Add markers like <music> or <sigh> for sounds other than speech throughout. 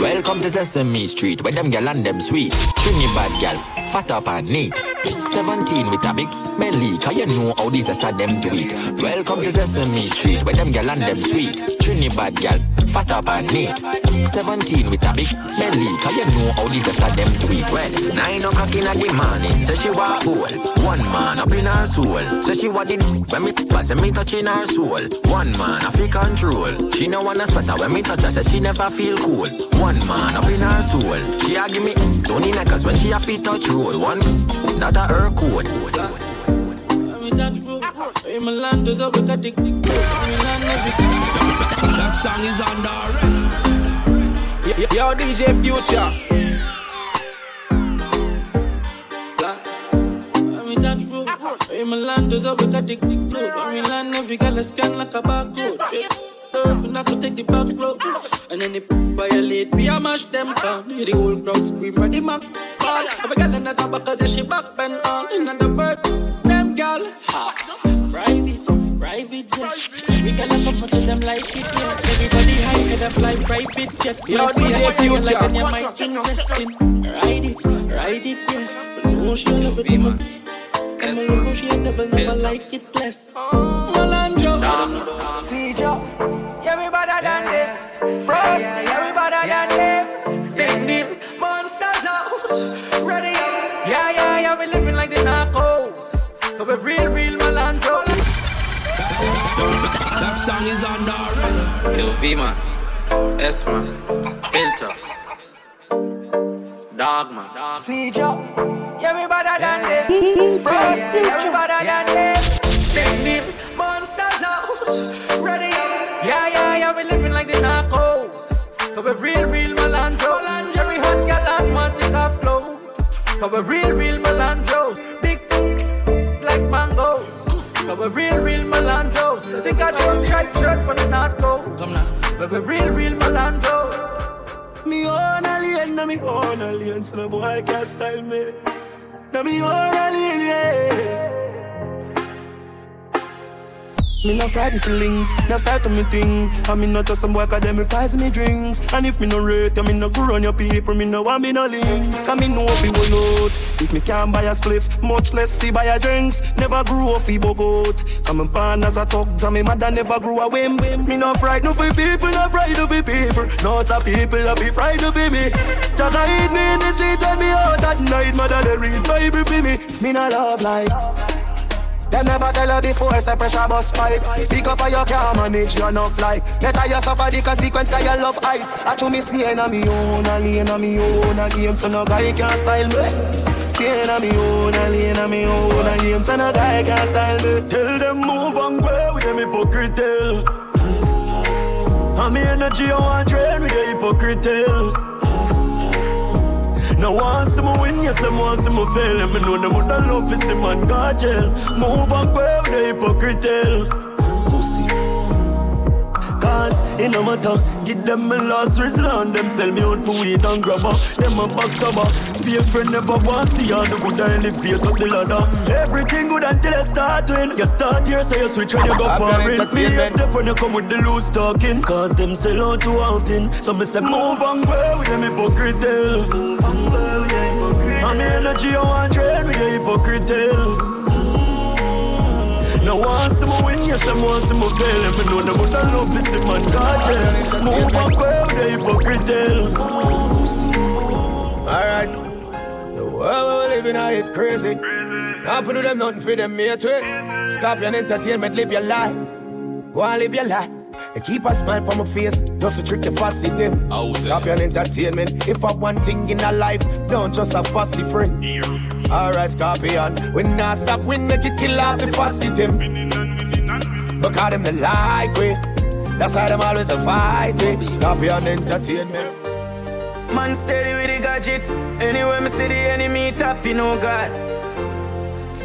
Welcome to Sesame Street, where them gal and them sweet. Trinidad gal, fat up and neat. 17 with a big belly, cause you know how these are them do it. Welcome to Sesame Street, where them gal and them sweet. Trinidad gal, fat up and neat. 17 with a big belly, cause you know how these are them do it. Well, 9 o'clock in the morning, say she was cool. One man up in her soul, say she what did when me pass me touching her soul. One man I feel control. She no wanna sweat when me touch her, say she never feel cool. One man up in her soul, she a give me Tony neckers when she a feet touch roll. One, that a her code. That song is under arrest. Yo, DJ Future. In my land, there's a wicked dick dick load. I'm in land, every girl is scan like a barcode. Love, and I could take the back road. And then they violate, we a mash them down. Hear the whole crowd scream, ready, man. Call. Every girl in the top, because she back bend on. In the bird, them like it, yeah. Everybody high, head up like private jet. Yo, DJ Future. Like you might invest in. Ride it, ride it, yes. No, she'll never be my I'm a little she never, never like it less. Malandro, see Joe, yeah, we better than them. Frost, yeah, we better than them. Big name, monsters out, ready up. Yeah, yeah, yeah, we living like the narcos. Cause we're real, real song is under arrest. Yo, V-Man, S-Man, Filter, Dogman. See Joe, yeah, we better than them. Frost, yeah, we better than them. Big name, monsters out, ready up. Yeah, yeah, yeah, we living like the narcos. Cause we're real, real Malandro. Every hot gal and want take off clothes. Cause we're real, real Malandros. Big like mangoes. Cause we're real, real Malandros. Think I don't try shirt for the North Coast. But we're real, real Malandros. Me own alien, na me own alien, so no boy can't style me. Na me own alien, yeah. Me no frightened feelings, no start to me thing. I me not just some cause them requires me drinks. And if me no rate, I me no go run your people, me no want me no links. Cause me know if we will out. If me can't buy a spliff, much less see buy a drinks. Never grew up fi bogot. Come and born as a thug, and me mother never grew a whim. Me no frightened for people, no frightened for people. No some people a be frightened for me. Just hide me in the street and me out that night. Mother they read Bible for me. Me no love likes. Them never tell her before, say pressure bus pipe. Pick up how you can manage your enough like. Better you suffer the consequence, cause you love hype. I chew me stay on me own, a lane on me own, a game, so no guy can style me. Stay on me own, a lane on me own, a game, so no guy can style me. Tell them move and go with them hypocrite tell. And me energy I want drain with the hypocrite tell. Now want see me win, yes, them want see me fail. And me know them would love to see man go jail Move and go with the hypocrite tell. Pussy Cause it no matter Give them my last resort Them sell me out for weed and grabber Them a backstabber Fake friend never want see all the good I elevate up the ladder. Everything good until I start win. You start here so you switch when you go foreign. Me yes step when you come with the loose talking. Cause them sell out too often. So me say move and go with them hypocrite tell Move and go with them hypocrite And me energy I want drain with the hypocrite now want see me win, yes, them want to move fail If you know them would love to see man go jail Move and with the hypocrite Alright, the world we living in it crazy. Not for do them nothing for them mate way. Scorpion entertainment, live your life. Go and live your life. They keep a smile on my face, just to trick the fussy them. Eh? Scorpion entertainment. If I want thing in a life, don't just a fussy friend. Alright, Scorpion. We not stop, we make it kill off the fussy them. Because them the like we. That's why them always a fight we. Scorpion entertainment. Man steady with the gadgets. Anywhere me see the enemy tapping, oh God.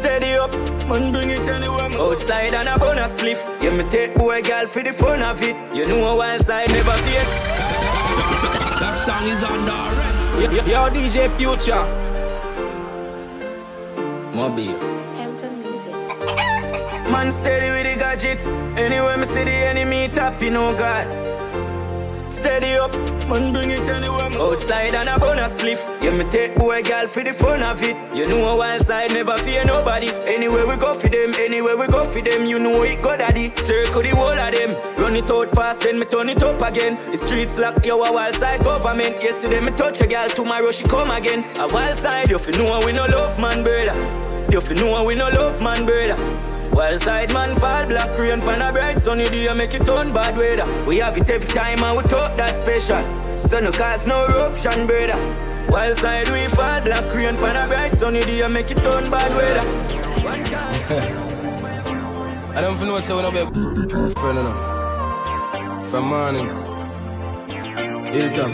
Steady up, man bring it anywhere. me- Outside and a bonus spliff. Yeah, me take boy girl for the fun of it. You know a wild side never fear. That song is under arrest. Yo, yo, DJ Future. Mobile. Hampton Music. Man steady with the gadgets. Anywhere me see the enemy tapping, oh God. Steady up. Man, bring it anywhere. Outside and a bonus cliff. Yeah, me take boy girl for the fun of it. You know a wild side never fear nobody. Anywhere we go for them, anywhere we go for them, you know it go daddy. Circle the whole of them. Run it out fast, then me turn it up again. The streets lock, yo, a wild side government. Yesterday me touch a girl, tomorrow she come again. A wild side, you fi know we no love man, brother. You fi know we no love man, brother. Wild side man fall black rain pan a bright sunny day make it turn bad weather. We have it every time and we talk that special. So no cause no eruption, brother. Wild side we fall black rain pan a bright sunny day make it turn bad weather. I don't know say when I be friend no. From morning. Hilltop.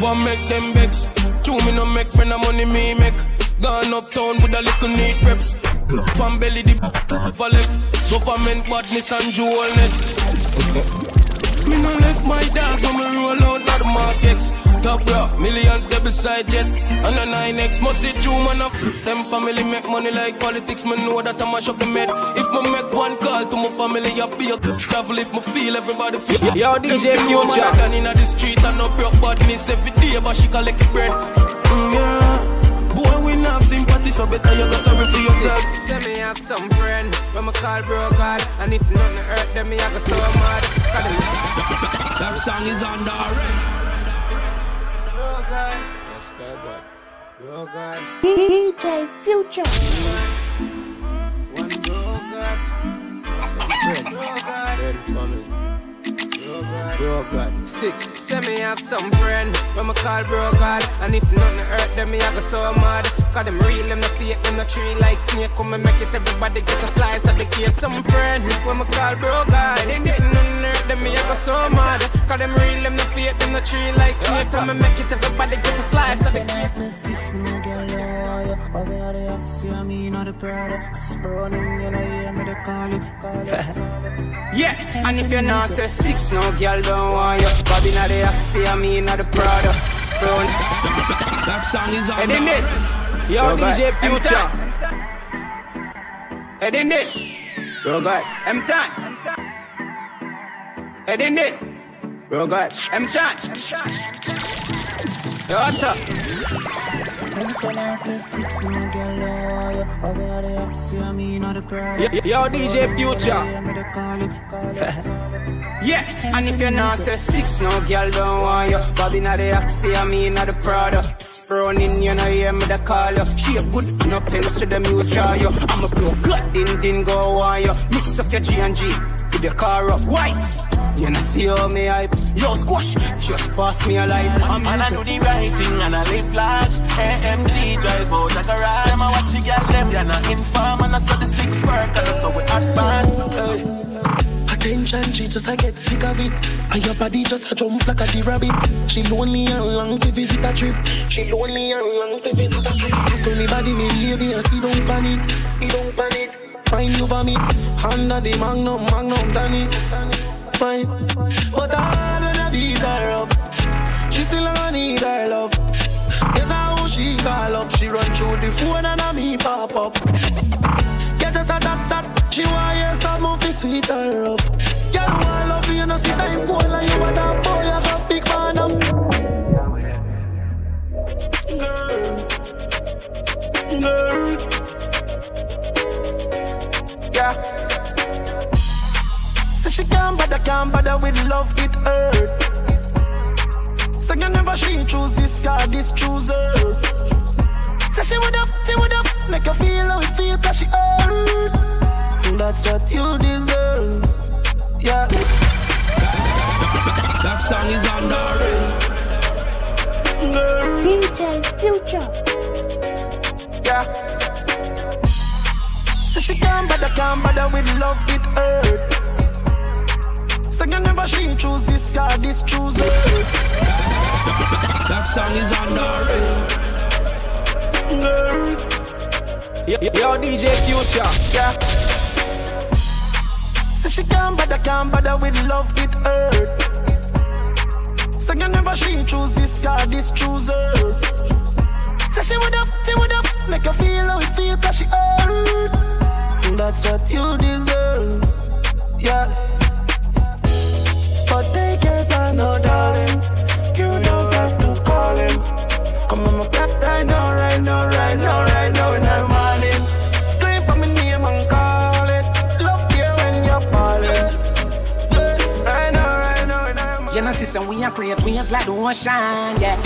One make them begs. Two me no make friend of money me make. Gone uptown with a little neat reps. Pan belly the for left. Government badness and jewelness. Me no left my dogs when me roll out not the markets. Top rough, millions they beside jet. And the 9X must see true man up. Them family make money like politics. Me know that I mash up the med. If me make one call to my family, I be a devil. If me feel everybody feel. Yo, DJ Future. I can in the street and no broke badness every day, but she collect bread. Mm, yeah. Boy, we not have sympathy, so better you go sorry for yourself. Say me have some friend when me call bro God, and if nothing hurt them, me I go so mad. That song is under arrest. bro God, yes God, boy, oh, bro God, DJ Future. one bro God, have some friend, bro God, friend family. Bro God, six. Say me have some friend when me call bro God, and if nothing hurt them, me I go so mad. Cause them real, them no fake, them no tree like snake. Come and make it, everybody get a slice of the cake. Some friend when me call bro God, they didn't nothing hurt them, me I go so mad. Cause them real, them no fake, them no tree like snake. Come and make it, everybody get a slice of the cake. Six no girl, no wire. Over the oxy, I mean, not the product. Burning, you know, hear me, they call it, call it. <laughs> Yeah, and if you're not say six, no girl don't want you. Bobby not the oxy, I mean not the product. Brown. That song is Head under in it. arrest. Yo, Bro, DJ God. Future. Head in it. Bro God, M Tan. Head in it. bro God. M Tan. Yo, Hunter. Yo, DJ Future. <laughs> Yeah, and if you're not say six, no girl don't want you. Bobby not the oxy, I mean not the product. Running, you know, hear me the call you. She a good and a pens to the draw you. I'm a pro good, din din go on you. Mix up your G and G with the car up. Why? You know, see how me hype. Yo, squash, just pass me a light. I'm And I do the right thing and I live large. AMG drive out like a ride. Them I watch you get them, you're not inform. And I saw the six work and I saw we hot band. Hey. Attention, she just I get sick of it. And your body just a jump like a the rabbit. She lonely and long to visit a trip. She lonely and long to visit a trip. Tell me body, me baby, and see don't panic. Don't panic. Find you vomit. Under the magnum, magnum, Danny. Fine. But I wanna beat her up. She still gonna need her love. Guess how she call up. She run through the phone and a me pop up. Get us a tap tap. She want hear some of it sweet her up. Girl, want love you, no see time cold and you want a boy, have a big man up. Girl, girl, yeah. So she can't bother, can't bother with love, it hurt. So you never she choose this guy, this choose her. So she would have, she would have make her feel how it feel cause she hurt. That's what you deserve. Yeah. That song is under arrest. Girl, DJ Future. yeah. So she can't bother, can't bother with love, it hurt. So you never she choose this guy, this choose her. That song is under arrest. Girl, Yo, yo, DJ Future. yeah. So she can't bother, can't bother with love, it hurt. So you never she choose this guy, this choose her. So she would have, she would have make her feel how it feel cause she hurt. That's what you deserve, yeah no darling. You don't have to call him. Come on, my cat right now, right now, right now, right now, and I'm on him. Scream for my name and call it. Love you when you're falling. Right now, right now, and I'm on You know, sister, we are create waves like the ocean, yeah.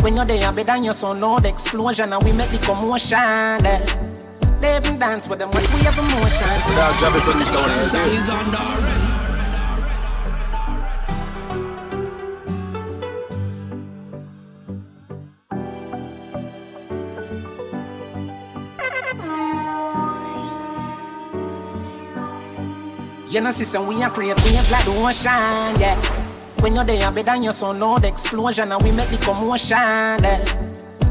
When you're there, better than your son, no explosion, and we make the commotion, yeah. They even dance with them, what we have emotion. Without dropping, put this on You know, sister, we are create waves like the ocean, yeah. When you're there, better than your son, Lord, explosion, and we make the commotion, yeah.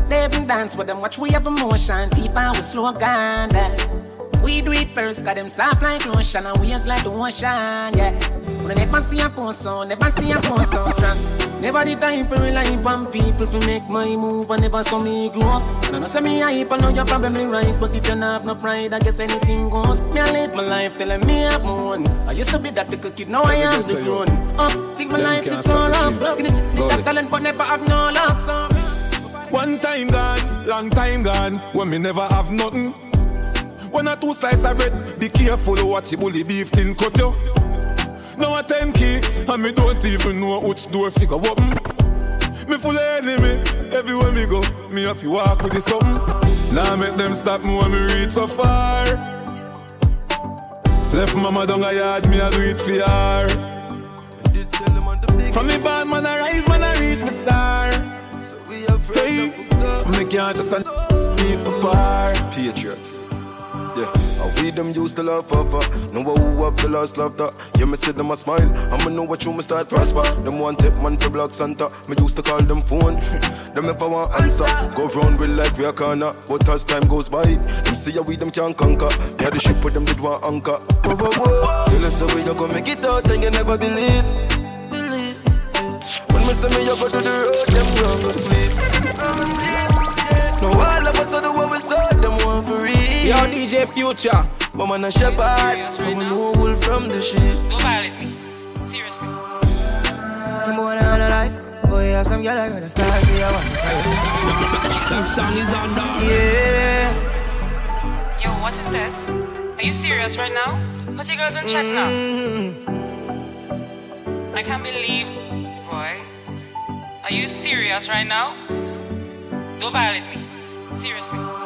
They even dance with them, watch we have emotion, deep and we slow down, yeah. We do it first, got them soft like lotion, and waves like the ocean, yeah. We never see a phone so, never see a phone so strong. Never the time for rely on people to make my move and never saw me grow up. And I know say me hype, I know you're probably right, but if you don't have no pride, I guess anything goes. Me I live my life telling me I'm one. I used to be that little kid, now I am the grown. Up, think my life it's all up. Need that talent, but never have no luck. So One time gone, long time gone, when me never have nothing. One or two slices of bread, be careful what you bully beef tin cut you. Now a 10 key, and me don't even know which door figure open. Me full of enemy, everywhere me go, me have to walk with this something. Now make them stop me when me reach so far. Left mama down a yard, me a do it for her. From me bad man I rise, man I reach me star. So we are free. Hey, me can't just a need for par. Patriots. Yeah, and we them used to love for Know who up the last laughter. Yeah, me see them a smile. I'ma know what you me start prosper. Them one tip man for block Santa. Me used to call them phone. <laughs> them never want answer. Go round with like we a corner. But as time goes by, them see how we them can't conquer. Yeah, the ship with them did want anchor. Whoa, whoa, whoa. Tell us how we you gonna make it out and you never believe. When me say me you go to the road, them wrong to sleep. No, all of us are the what we saw, them want for real. Yo, DJ Future. But man a shepherd, so we know wool from the sheep. Don't violate me. Seriously. Some boy on a life. Boy, have some girl I rather start for you one That song is on the Yeah. Yo, what is this? Are you serious right now? Put your girls in chat now. Mm-hmm. I can't believe, boy. Are you serious right now? Don't violate me. Seriously.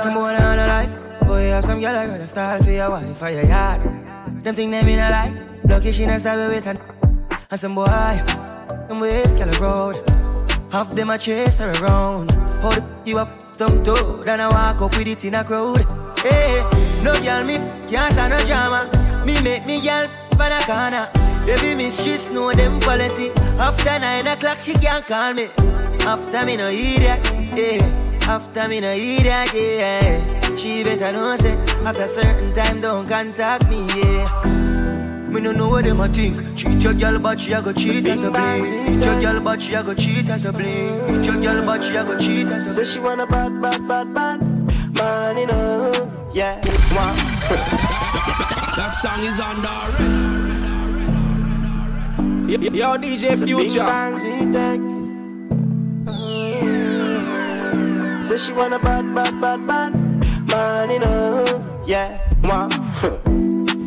Some boy on a life. Boy, have some girl I rather start for your wife or your yard. Them think they mean a lie. Lucky she not stab with an And some boy, them ways girl road. Half them a chase her around. Hold you up some toad and I walk up with it in a crowd. Hey, no girl me can't stand no drama. Me make me girl by the corner. Baby miss she know them policy. After nine o'clock she can't call me. After me no hear that. Yeah. After me no hear that. Yeah. She better know say after certain time don't contact me. Yeah. Me no know what them a think. Treat your girl, but she a go cheat as a bling. Treat your girl, but she a go cheat as a bling. Treat your girl, but she a go cheat as a Say she want a bad, bad, bad, bad man, you know. Yeah, wow. <laughs> That song is on the rest. Yo, DJ It's a big Future. Say she want a bad, bad, bad, bad man, you know. Yeah, wow.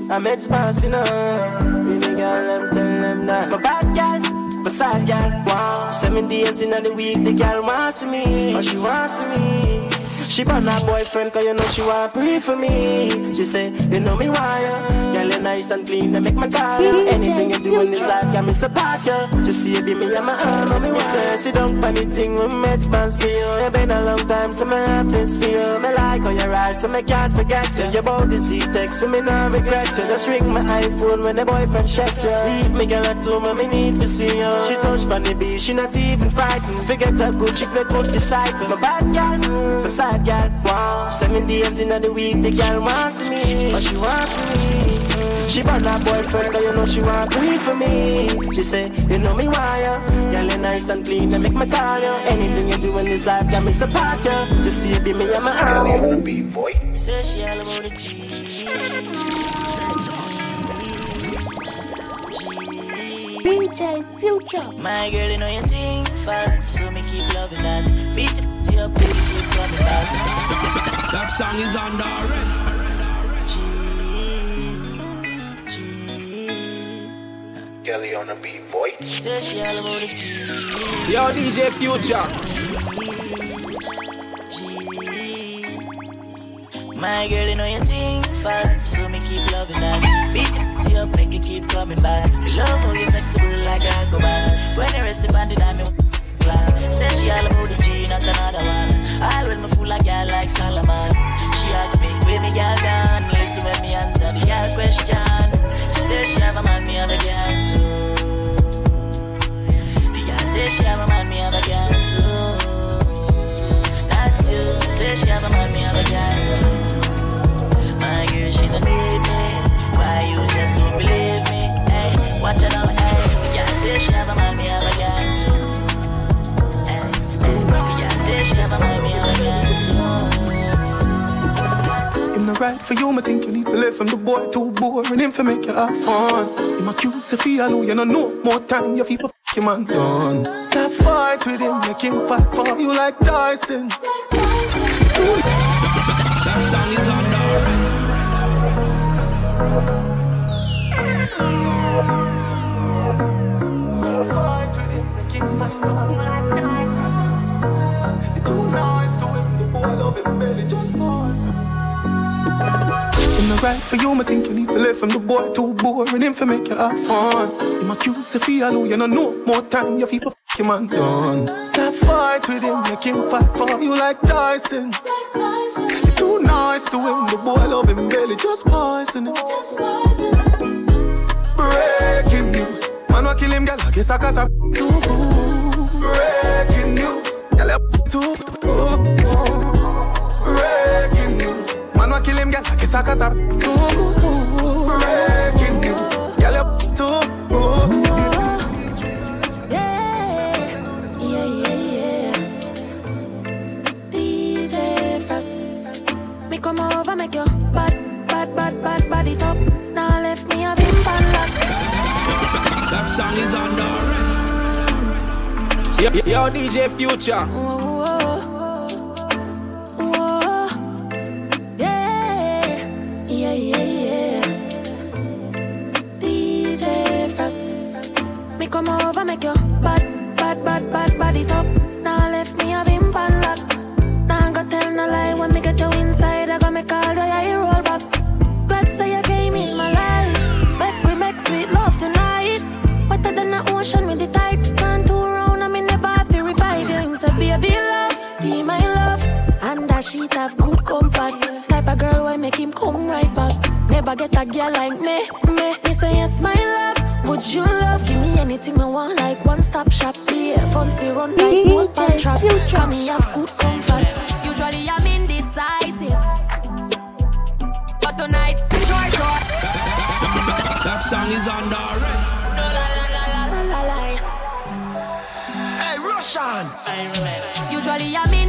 I'm ex-boss, you know. Feel girl, them tell them that. My bad girl, my sad girl, wow. Seven days in the week, the girl wants me. Oh, she wants me. She brought her boyfriend, cause you know she want pray for me. She say, you know me why. Girl, nice and clean, they make my call ya. Mm-hmm. Anything you do in this life, got me support ya. Just see you be me and my arm, me say, sit down for the thing when me spans for you. It's been a long time, so me have this you. Me like how your eyes, so me can't forget you. Your body see text, so me not regret you. Just ring my iPhone when the boyfriend stress you. Leave me, girl, at home, me need to see you. She touch my beat, she not even frightened. Forget her good, she play good disciple. My bad girl, my side girl, wow. Seven days in the week, the girl wants me, but she wants me. She brought her boyfriend, cause you know she want to for me. She say, you know me why ya. Girl, you nice and clean, they make me call you. Anything you do in this life, got me support you. Just see you be me and my arm. boy. Say she all about the cheese. DJ Future. My girl, you know you think fast, so me keep loving that. Beat your pussy up, baby, keep coming back. That song is on the Kelly Billy on the beat, boy. Say she all about the G. Yo, DJ Future. My girl, you know you think fast, so me keep loving that. Beat it up, make it keep coming back. Me love how you flexible like a go back. When you rest upon the dime, me glad. Say she all about the G, not another one. All when me fool like girl like Solomon. She asks me, where me girl gone? Listen when me answer the girl question. Says she have a man, me have a girl too. The girl say she have a man, me have a girl make you have fun. Him a cute, feel you no more time. You fuck him and done. Stop fight with him, make him fight for you like Tyson. That song is on the Stop fight with him, make him fight for you like Tyson. Too nice to him, the boy love him right for you, me think you need to live from the boy too boring. Him for make you have fun. A cute, say feel you no know more time. You feel fuck him and done. Stop fight with him, make him fight for you like Tyson. You too nice to him, the boy love him belly just poison him. Breaking news, man wa kill him, girl. I guess I cause I'm too good. Breaking news, girl, you too good. Kill him, girl. I guess I cause I'm too good. Breaking news, girl, you're too good. Yeah, yeah, yeah. DJ Frost. Me come over, make your bad, bad, bad, bad body top. Now left me a big pan lock. That song is on the Yo, yo, DJ Future. Whoa, whoa, Never get a girl like me, me. Me say yes, my love. Would you love? Give me anything I want, like one stop shop. Yeah, funds we run like one pan track. Come me have good comfort. Usually I'm indecisive, but tonight, short, short. That song is on the rest. No la la la la la la la. Hey, Russian. Usually I'm indecisive,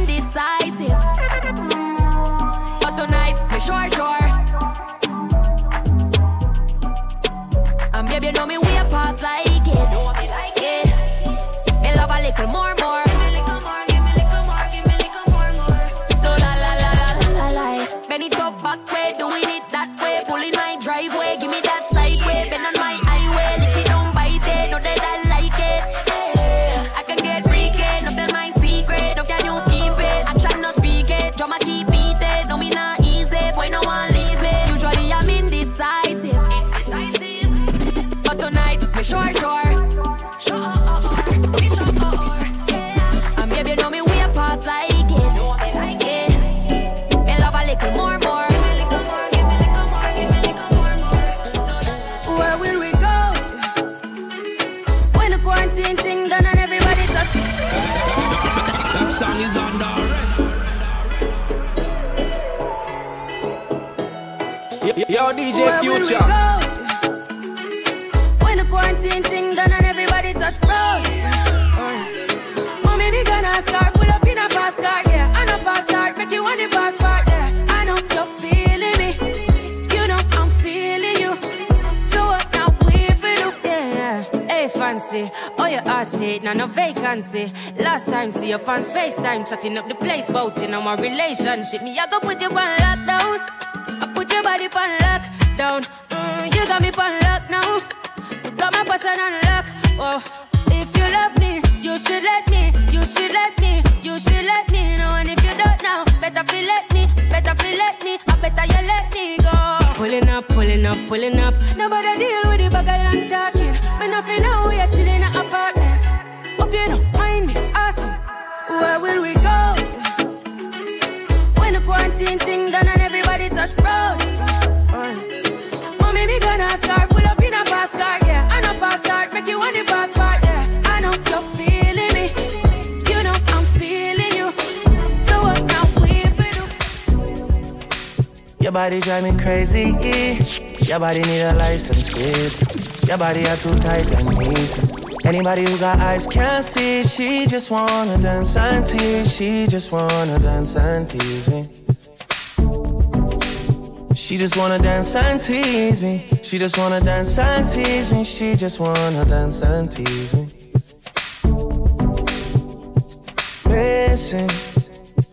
is on the rest. Yo, DJ Where Future. waiting a vacancy. Last time, see up on FaceTime, chatting up the place, boating on my relationship. Me, I go put you on lockdown. I put your body on lockdown. Mm, you got me on lock now. You got my person on lock. Oh, if you love me, you should let me. You should let me. You should let me know. And if you don't know, better feel let me. Better feel let me. I better you let me go. Pulling up, pulling up, pulling up. Body drive me crazy. Your body need a license plate. Your body are too tight and neat. Anybody who got eyes can't see. She just wanna dance and tease. She just wanna dance and tease me. She just wanna dance and tease me. She just wanna dance and tease me. She just wanna dance and tease me. Missing,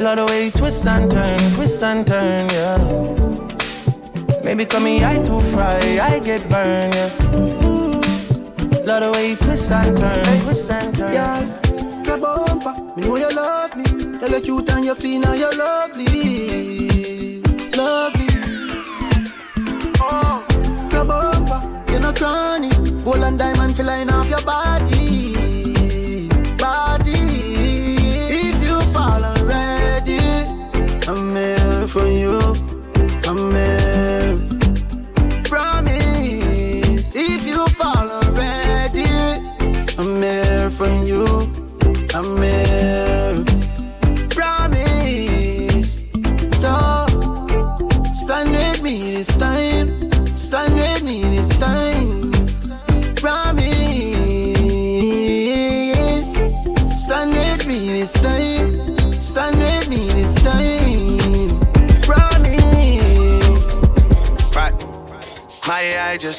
Love the way you twist and turn, twist and turn, yeah. Maybe call me I too fry, I get burned, yeah. Love the way you twist and turn, twist and turn. Girl, your bumper, me know you love me. Tell you cute and you're clean and you're lovely, lovely. Oh, your bumper, you no cranny. Gold and diamond feel line off your body,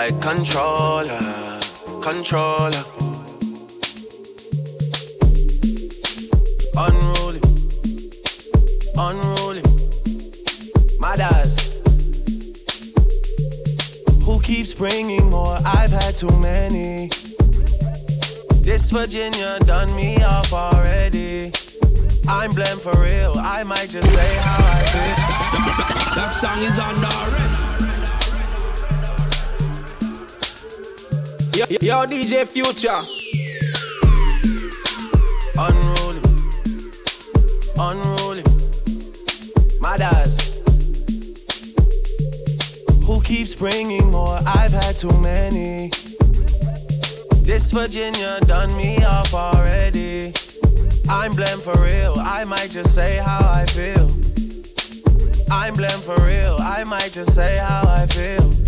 Like controller, controller. Unruly, unruly. Mothers. Who keeps bringing more? I've had too many. This Virginia done me off already. I'm blamed for real. I might just say how I feel. That song is under arrest. Yo, yo, DJ Future. Unruly, unruly. Mothers. Who keeps bringing more? I've had too many. This Virginia done me off already. I'm blamed for real. I might just say how I feel. I'm blamed for real. I might just say how I feel.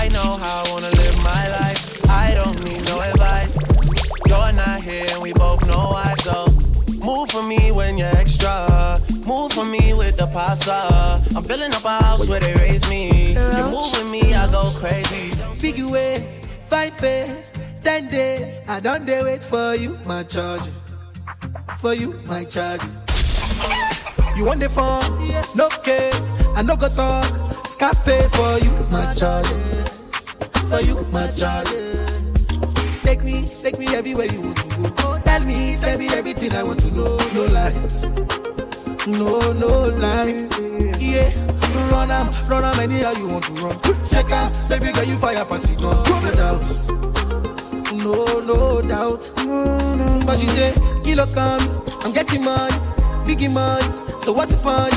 I know how I wanna live my life. I don't need no advice. You're not here and we both know why, so move for me when you're extra. Move for me with the pasta. I'm building up a house where they raise me. You move with me, I go crazy. Biggie ways, five face, ten days. I don't dare wait for you, my charge. For you, my charge. You want the phone? No case. I no go talk. Scarface for you, my charge. For you, my charge. Take me, take me everywhere you want to go. Oh, Tell me, tell me everything I want to know. No lies, no, no lie. Yeah, run am, run am anyhow you want to run. Check am, baby girl you fire pass it gun. No doubt, no, no doubt. But you say, kilo come, I'm getting money, biggie money. So what's the fun?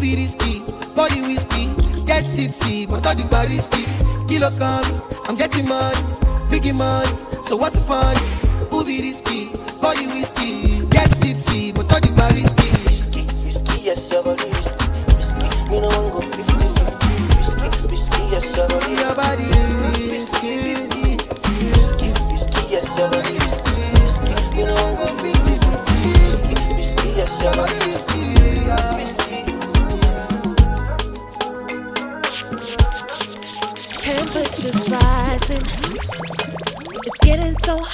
Be risky? Body whiskey, get tipsy, but all the risky. Kilo come, I'm getting money, biggie money. So what's the fun? Who be risky? Body whiskey, get tipsy, but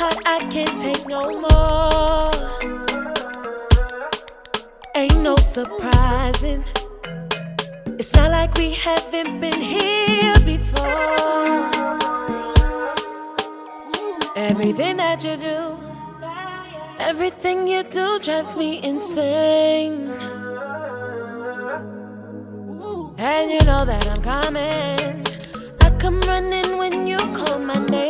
I can't take no more. Ain't no surprising. It's not like we haven't been here before. Everything that you do, everything you do drives me insane. And you know that I'm coming. I come running when you call my name.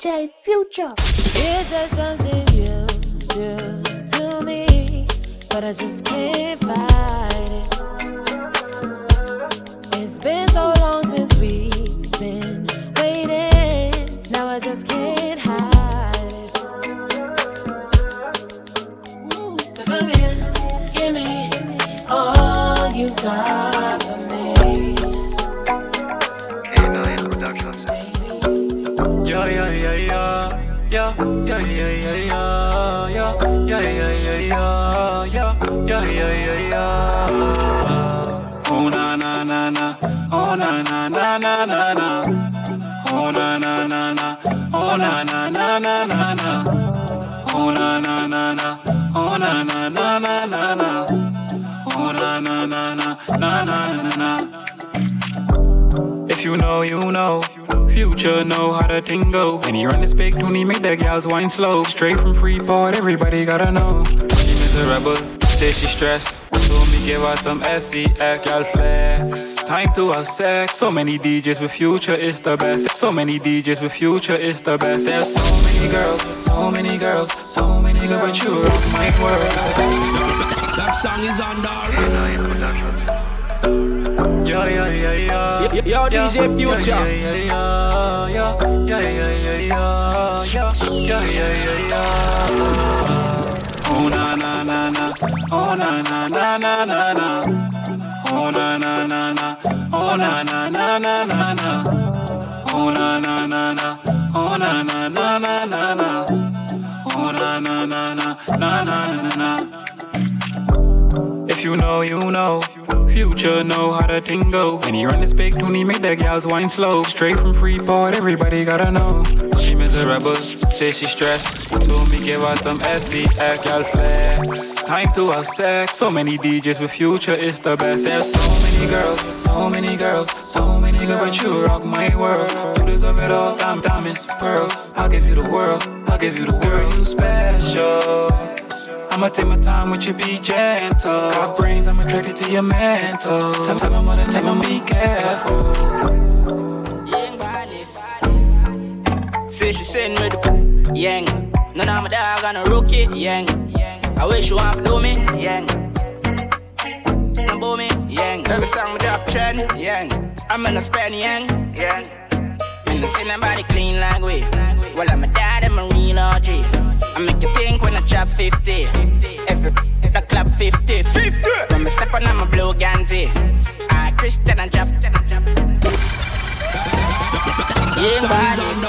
DJ Future. It's just something you do to me, but I just can't fight it. It's been know. Future know how the thing go. When he run this big tune, make the gals wine slow. Straight from Freeport, everybody gotta know. She miserable, say she stressed. Told me give her some SE, act y'all flex. Time to have sex. So many DJs with future is the best. So many DJs with future is the best. There's so many girls, so many girls, so many girls, but you rock my world. That song is on the Yeah, yeah, yeah, yeah yo, DJ Future. Oh na na na na, oh na na na na na na, oh na na na na, oh na na na na na na, oh na na na na, oh na na na na na na, oh na na na na na na na. If you know, you know. Future know how the thing go. When he run this big he make the gals wine slow. Straight from Freeport, everybody gotta know. She miserable, say she stressed. Told me give her some SE, act y'all flex. Time to have sex. So many DJs with future is the best. There's so many girls, so many girls, so many girls, but you rock my world. You deserve it all, time, diamonds, pearls. I'll give you the world, I'll give you the world. You special. I'ma take my time with you, be gentle. Got brains, I'm attracted to your mental. Tell, tell my mother, tell me be careful. Yang business. Say she send me the yang. None of my dog on a rookie, yang. I wish you want to do me, yang. No boo me, yang. Every song me drop trend, yang. I'm in a spend, yang, yang. And I see nobody clean like we. Well, I'm a dad and marine OG. I make you think when I drop 50. Every the club 50. 50. When me step on, I'm a blue Ganzi. I Christian and drop. Yeah, bodies.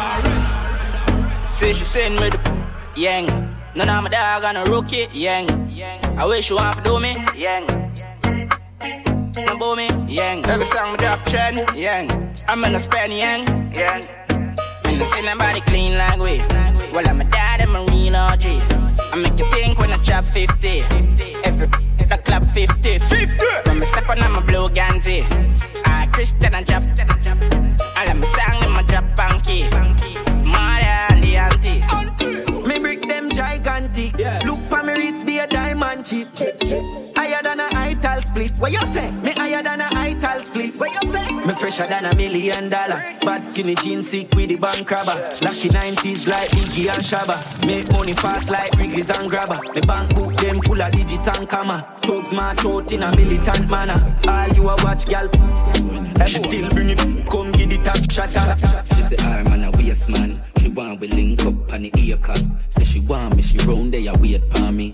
Say she send me the yang. None of my dog on a rookie, yang. I wish you want to do me, yang. No boo me, yang. Every song me drop trend, yang. I'm in a spend, yang, yang. And I see nobody clean like we. Well, I'm a dad and marine OG. I make you think when I drop 50. Every the club 50. 50. When me step on, I'm a blue Ganzi. I Christian and drop. I let me song in my drop funky. Maria and the auntie. Me break them gigantic. Look pa me wrist be a diamond chip. Higher than a ital split. What you say? Me higher than a ital split. What you say? Me fresher than a million dollar. Bad skinny jeans sick with the bank robber. Lucky 90s like Iggy and Shabba. Make money fast like Wrigley's and Grabber. The bank book them full of digits and comma. Thugs march out in a militant manner. All you a watch, gal. She still bring it. Come get the top shatter. She say, I'm man a waste man. She want we link up on the ear cut. Say she want me, she round there, wait for me.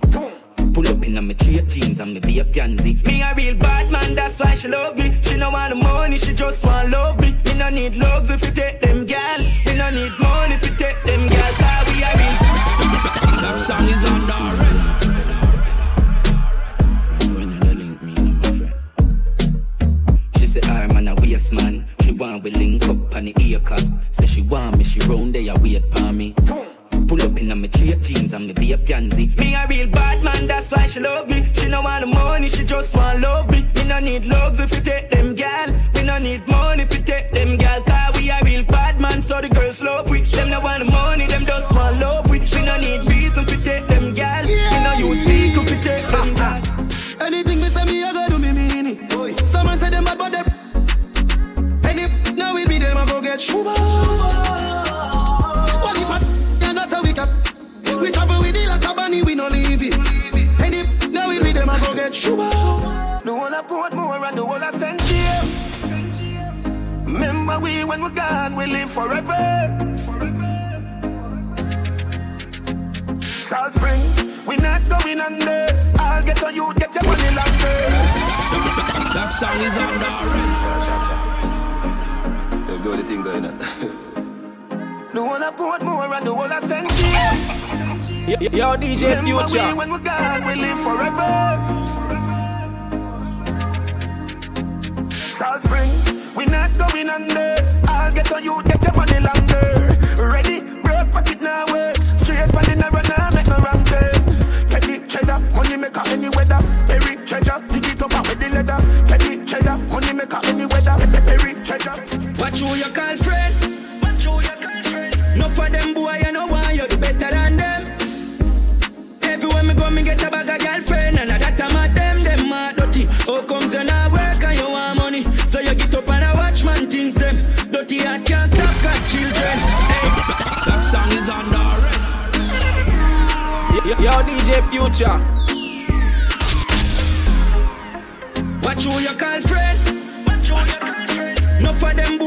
Jeans and me be a pansy. Me a real bad man, that's why she love me. She no want the money, she just want love me. Me no need love if you take them gal. Me no need money if you take them gal. Cause we a real. That song is under arrest. She say, I'm man a waste man. She want we link up on the ear cut. Say she want me, she round there, wait for me. Pull up in a me straight jeans and me be a pansy. Me a real bad man, that's why she love me. She no want the money, she just want love me. Me no need love if you take them gal. Me no need money if you take them gal. Cause we a real bad man, so the girls love we. Them no want the money, them just want love we. Me no need reason if you take them gal. Me no use speak if you take them gal. Anything me say me, I gotta do me mean it. Someone say them bad, but they. And if now with them I go get shuba. The one I put more and the one I send James. Remember we when we're gone, we live forever. Salt Spring, we not going under. I'll get on you, get your money longer. That song is under arrest. You got the thing going <laughs> on. The one I put more and the one I send James. Yo, yo, DJ Remember Future. we when we're gone, we live forever. Salt Spring, we not going under. I'll get on you, get your money longer. Ready, broke pocket now, way. Straight on the narrow now, make no wrong turn. The cheddar, money maker any weather. Perry treasure, dig it up out with the leather. The cheddar, money maker any weather. Perry treasure. Watch who you call friend. Yo, DJ Future. Watch who you call friend. Watch who you call friend. No for them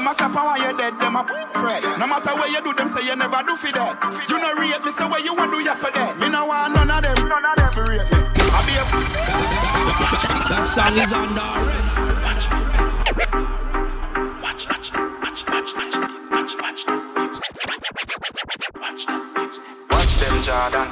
Them a clap and while you're dead, them a fret. No matter where you do, them say you never do for that. You know rate me, say what you want to do yesterday. Me no want none of them, none of them for rate me. I be a That song is under arrest. watch, watch, watch, watch, watch, watch, watch, watch them Jordan. Is it? I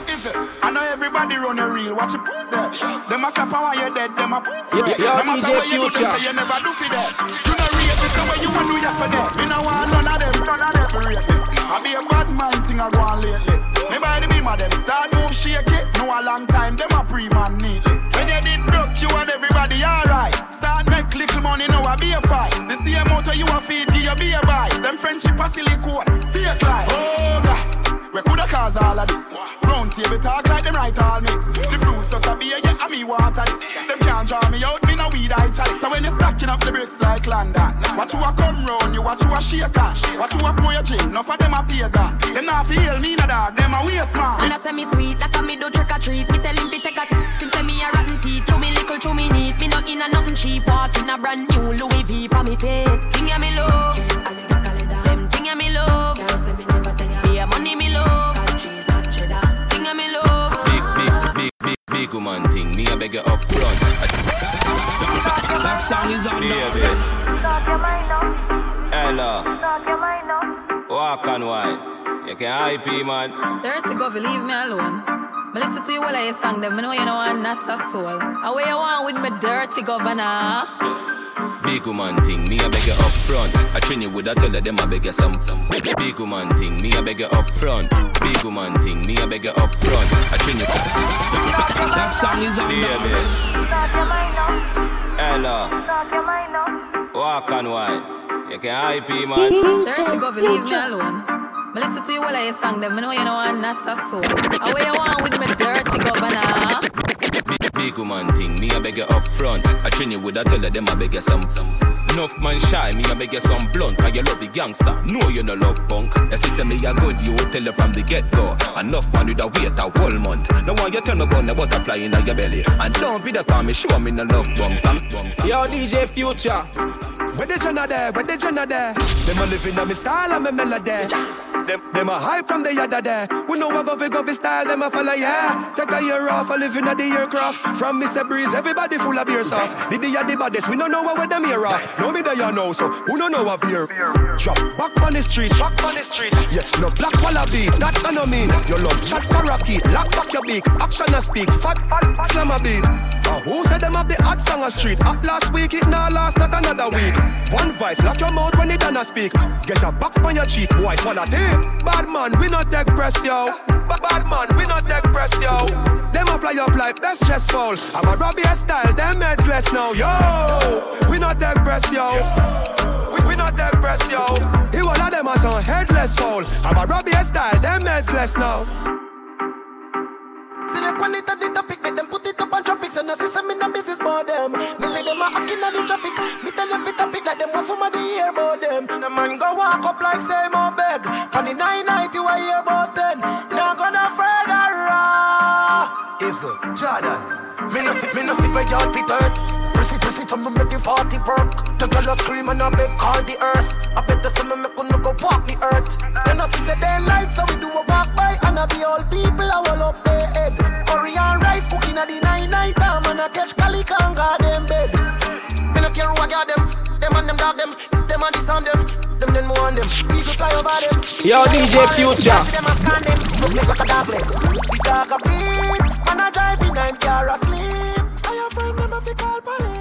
know everybody run a real, watch it there. Them a clap while you're dead, them a yo, No matter DJ you do, them say you never do for that. You know me, say what you want to do yesterday. Me no want none of them, none of them for. I be a bad mind thing I go on lately. Me by the beam of them start move shake it. No a long time, them a pre-man neatly. When you did broke, you and everybody alright. Start make little money, now I be a fight. The same motor you a feed, give you be a buy. Them friendship a silly code. fake life. Oh God, we coulda cause all of this. Round table talk like them right all mix. The fruits just a beer, yeah, and me water this. Them can't draw me out, me no weed I chalice. So when you stacking up the bricks like London, watch you a come round, you watch you a shake cash. Watch you a pour your gin, enough of them a pagan. Them not feel me no dog, them a waste man. And I say me sweet, like a me do trick or treat. Me tell him fi take a him say me a rotten teeth. Chew me little, chew me neat. Me no in a nothing cheap. Walk in a brand new Louis V pa me feet. Thing ya me love, big, big, big woman thing. Me, I beg you up front. That song is on Baby. Ella. Walk and wine. You can hype me, man. Dirty Govy, leave me alone. Me listen to you while I sing them. Me know you know I'm not a soul. How where you want with me dirty governor? Big woman thing, me I beg you up front. I train you with I tell you them I beg you some some. Big woman thing, me I beg you up front. Big woman thing, me I beg you up front. I train you. That song is on Ella. Walk and wine. You can hype me, man. Dirty Govy, leave me alone. Me listen to you while I sing them. Me know you know I'm not a soul. How where you want with me dirty governor? Big, big woman thing, me I beg you up front. I train you with I tell you them I beg you some some. Enough man shy, me I beg you some blunt. I you love the gangster, no you no love punk. Your sister me a good, you tell her from the get go. Enough man with a wait a whole month. No one you tell me about the butterfly in your belly. And don't be the call me, show me no love bump. Yo, DJ Future. Where the Jenna there? Where the Jenna there? Them a living on me style and me melody. Them, them a hype from the yada there. We know what go fi go fi style, them a follow yeah. Take a year off, a living at the aircraft. From Mr. Breeze, everybody full of beer sauce. The day the baddest, we don't know what them here off. No me there you know, so who don't know what beer? Drop back on the street, back on the street. Yes, no black wallaby, that I know mean. Your love chat karaoke, lock back your beak, action and speak, fat, slam a beat. Uh, who said them have the hot song a street? At last week, it now last, not another week. One voice, lock your mouth when it done a speak. Get a box on your cheek, boy, swallow tape. Bad man, we not take press, yo. Ba- Bad man, we not take press, yo. Them a fly up like best chest fall. I'm a Robbie style, them heads less now, yo. We not take press, yo. We, not take press, yo. He one of them as on headless fall. I'm a Robbie style, them heads less now. Select one it at the topic, up on tropics And I see some in the business about them Me say them a acting on the traffic Me tell them fit topic like them want somebody hear about them The man go walk up like say more beg On the 990 I hear about ten Now gonna further ah. raw Isle, Jordan. Me no sit, me no sit where y'all fit hurt. Press it, press it, I'm make it 40 perk. The girl a scream and I beg call the earth. I bet the sun make no go walk the earth. Then I see say they light so we do a I be all people I will up their head. Curry and rice cooking at the night night time And I catch Cali can guard them bed. Me no care who I got them. Them and them dog them. Them and this on them. Them then more on them. Eagle fly over them. Yo, DJ Future. Them a scan them. Look like a dog leg. The dog a beat Man a drive in nine car asleep. And friend them a fi call police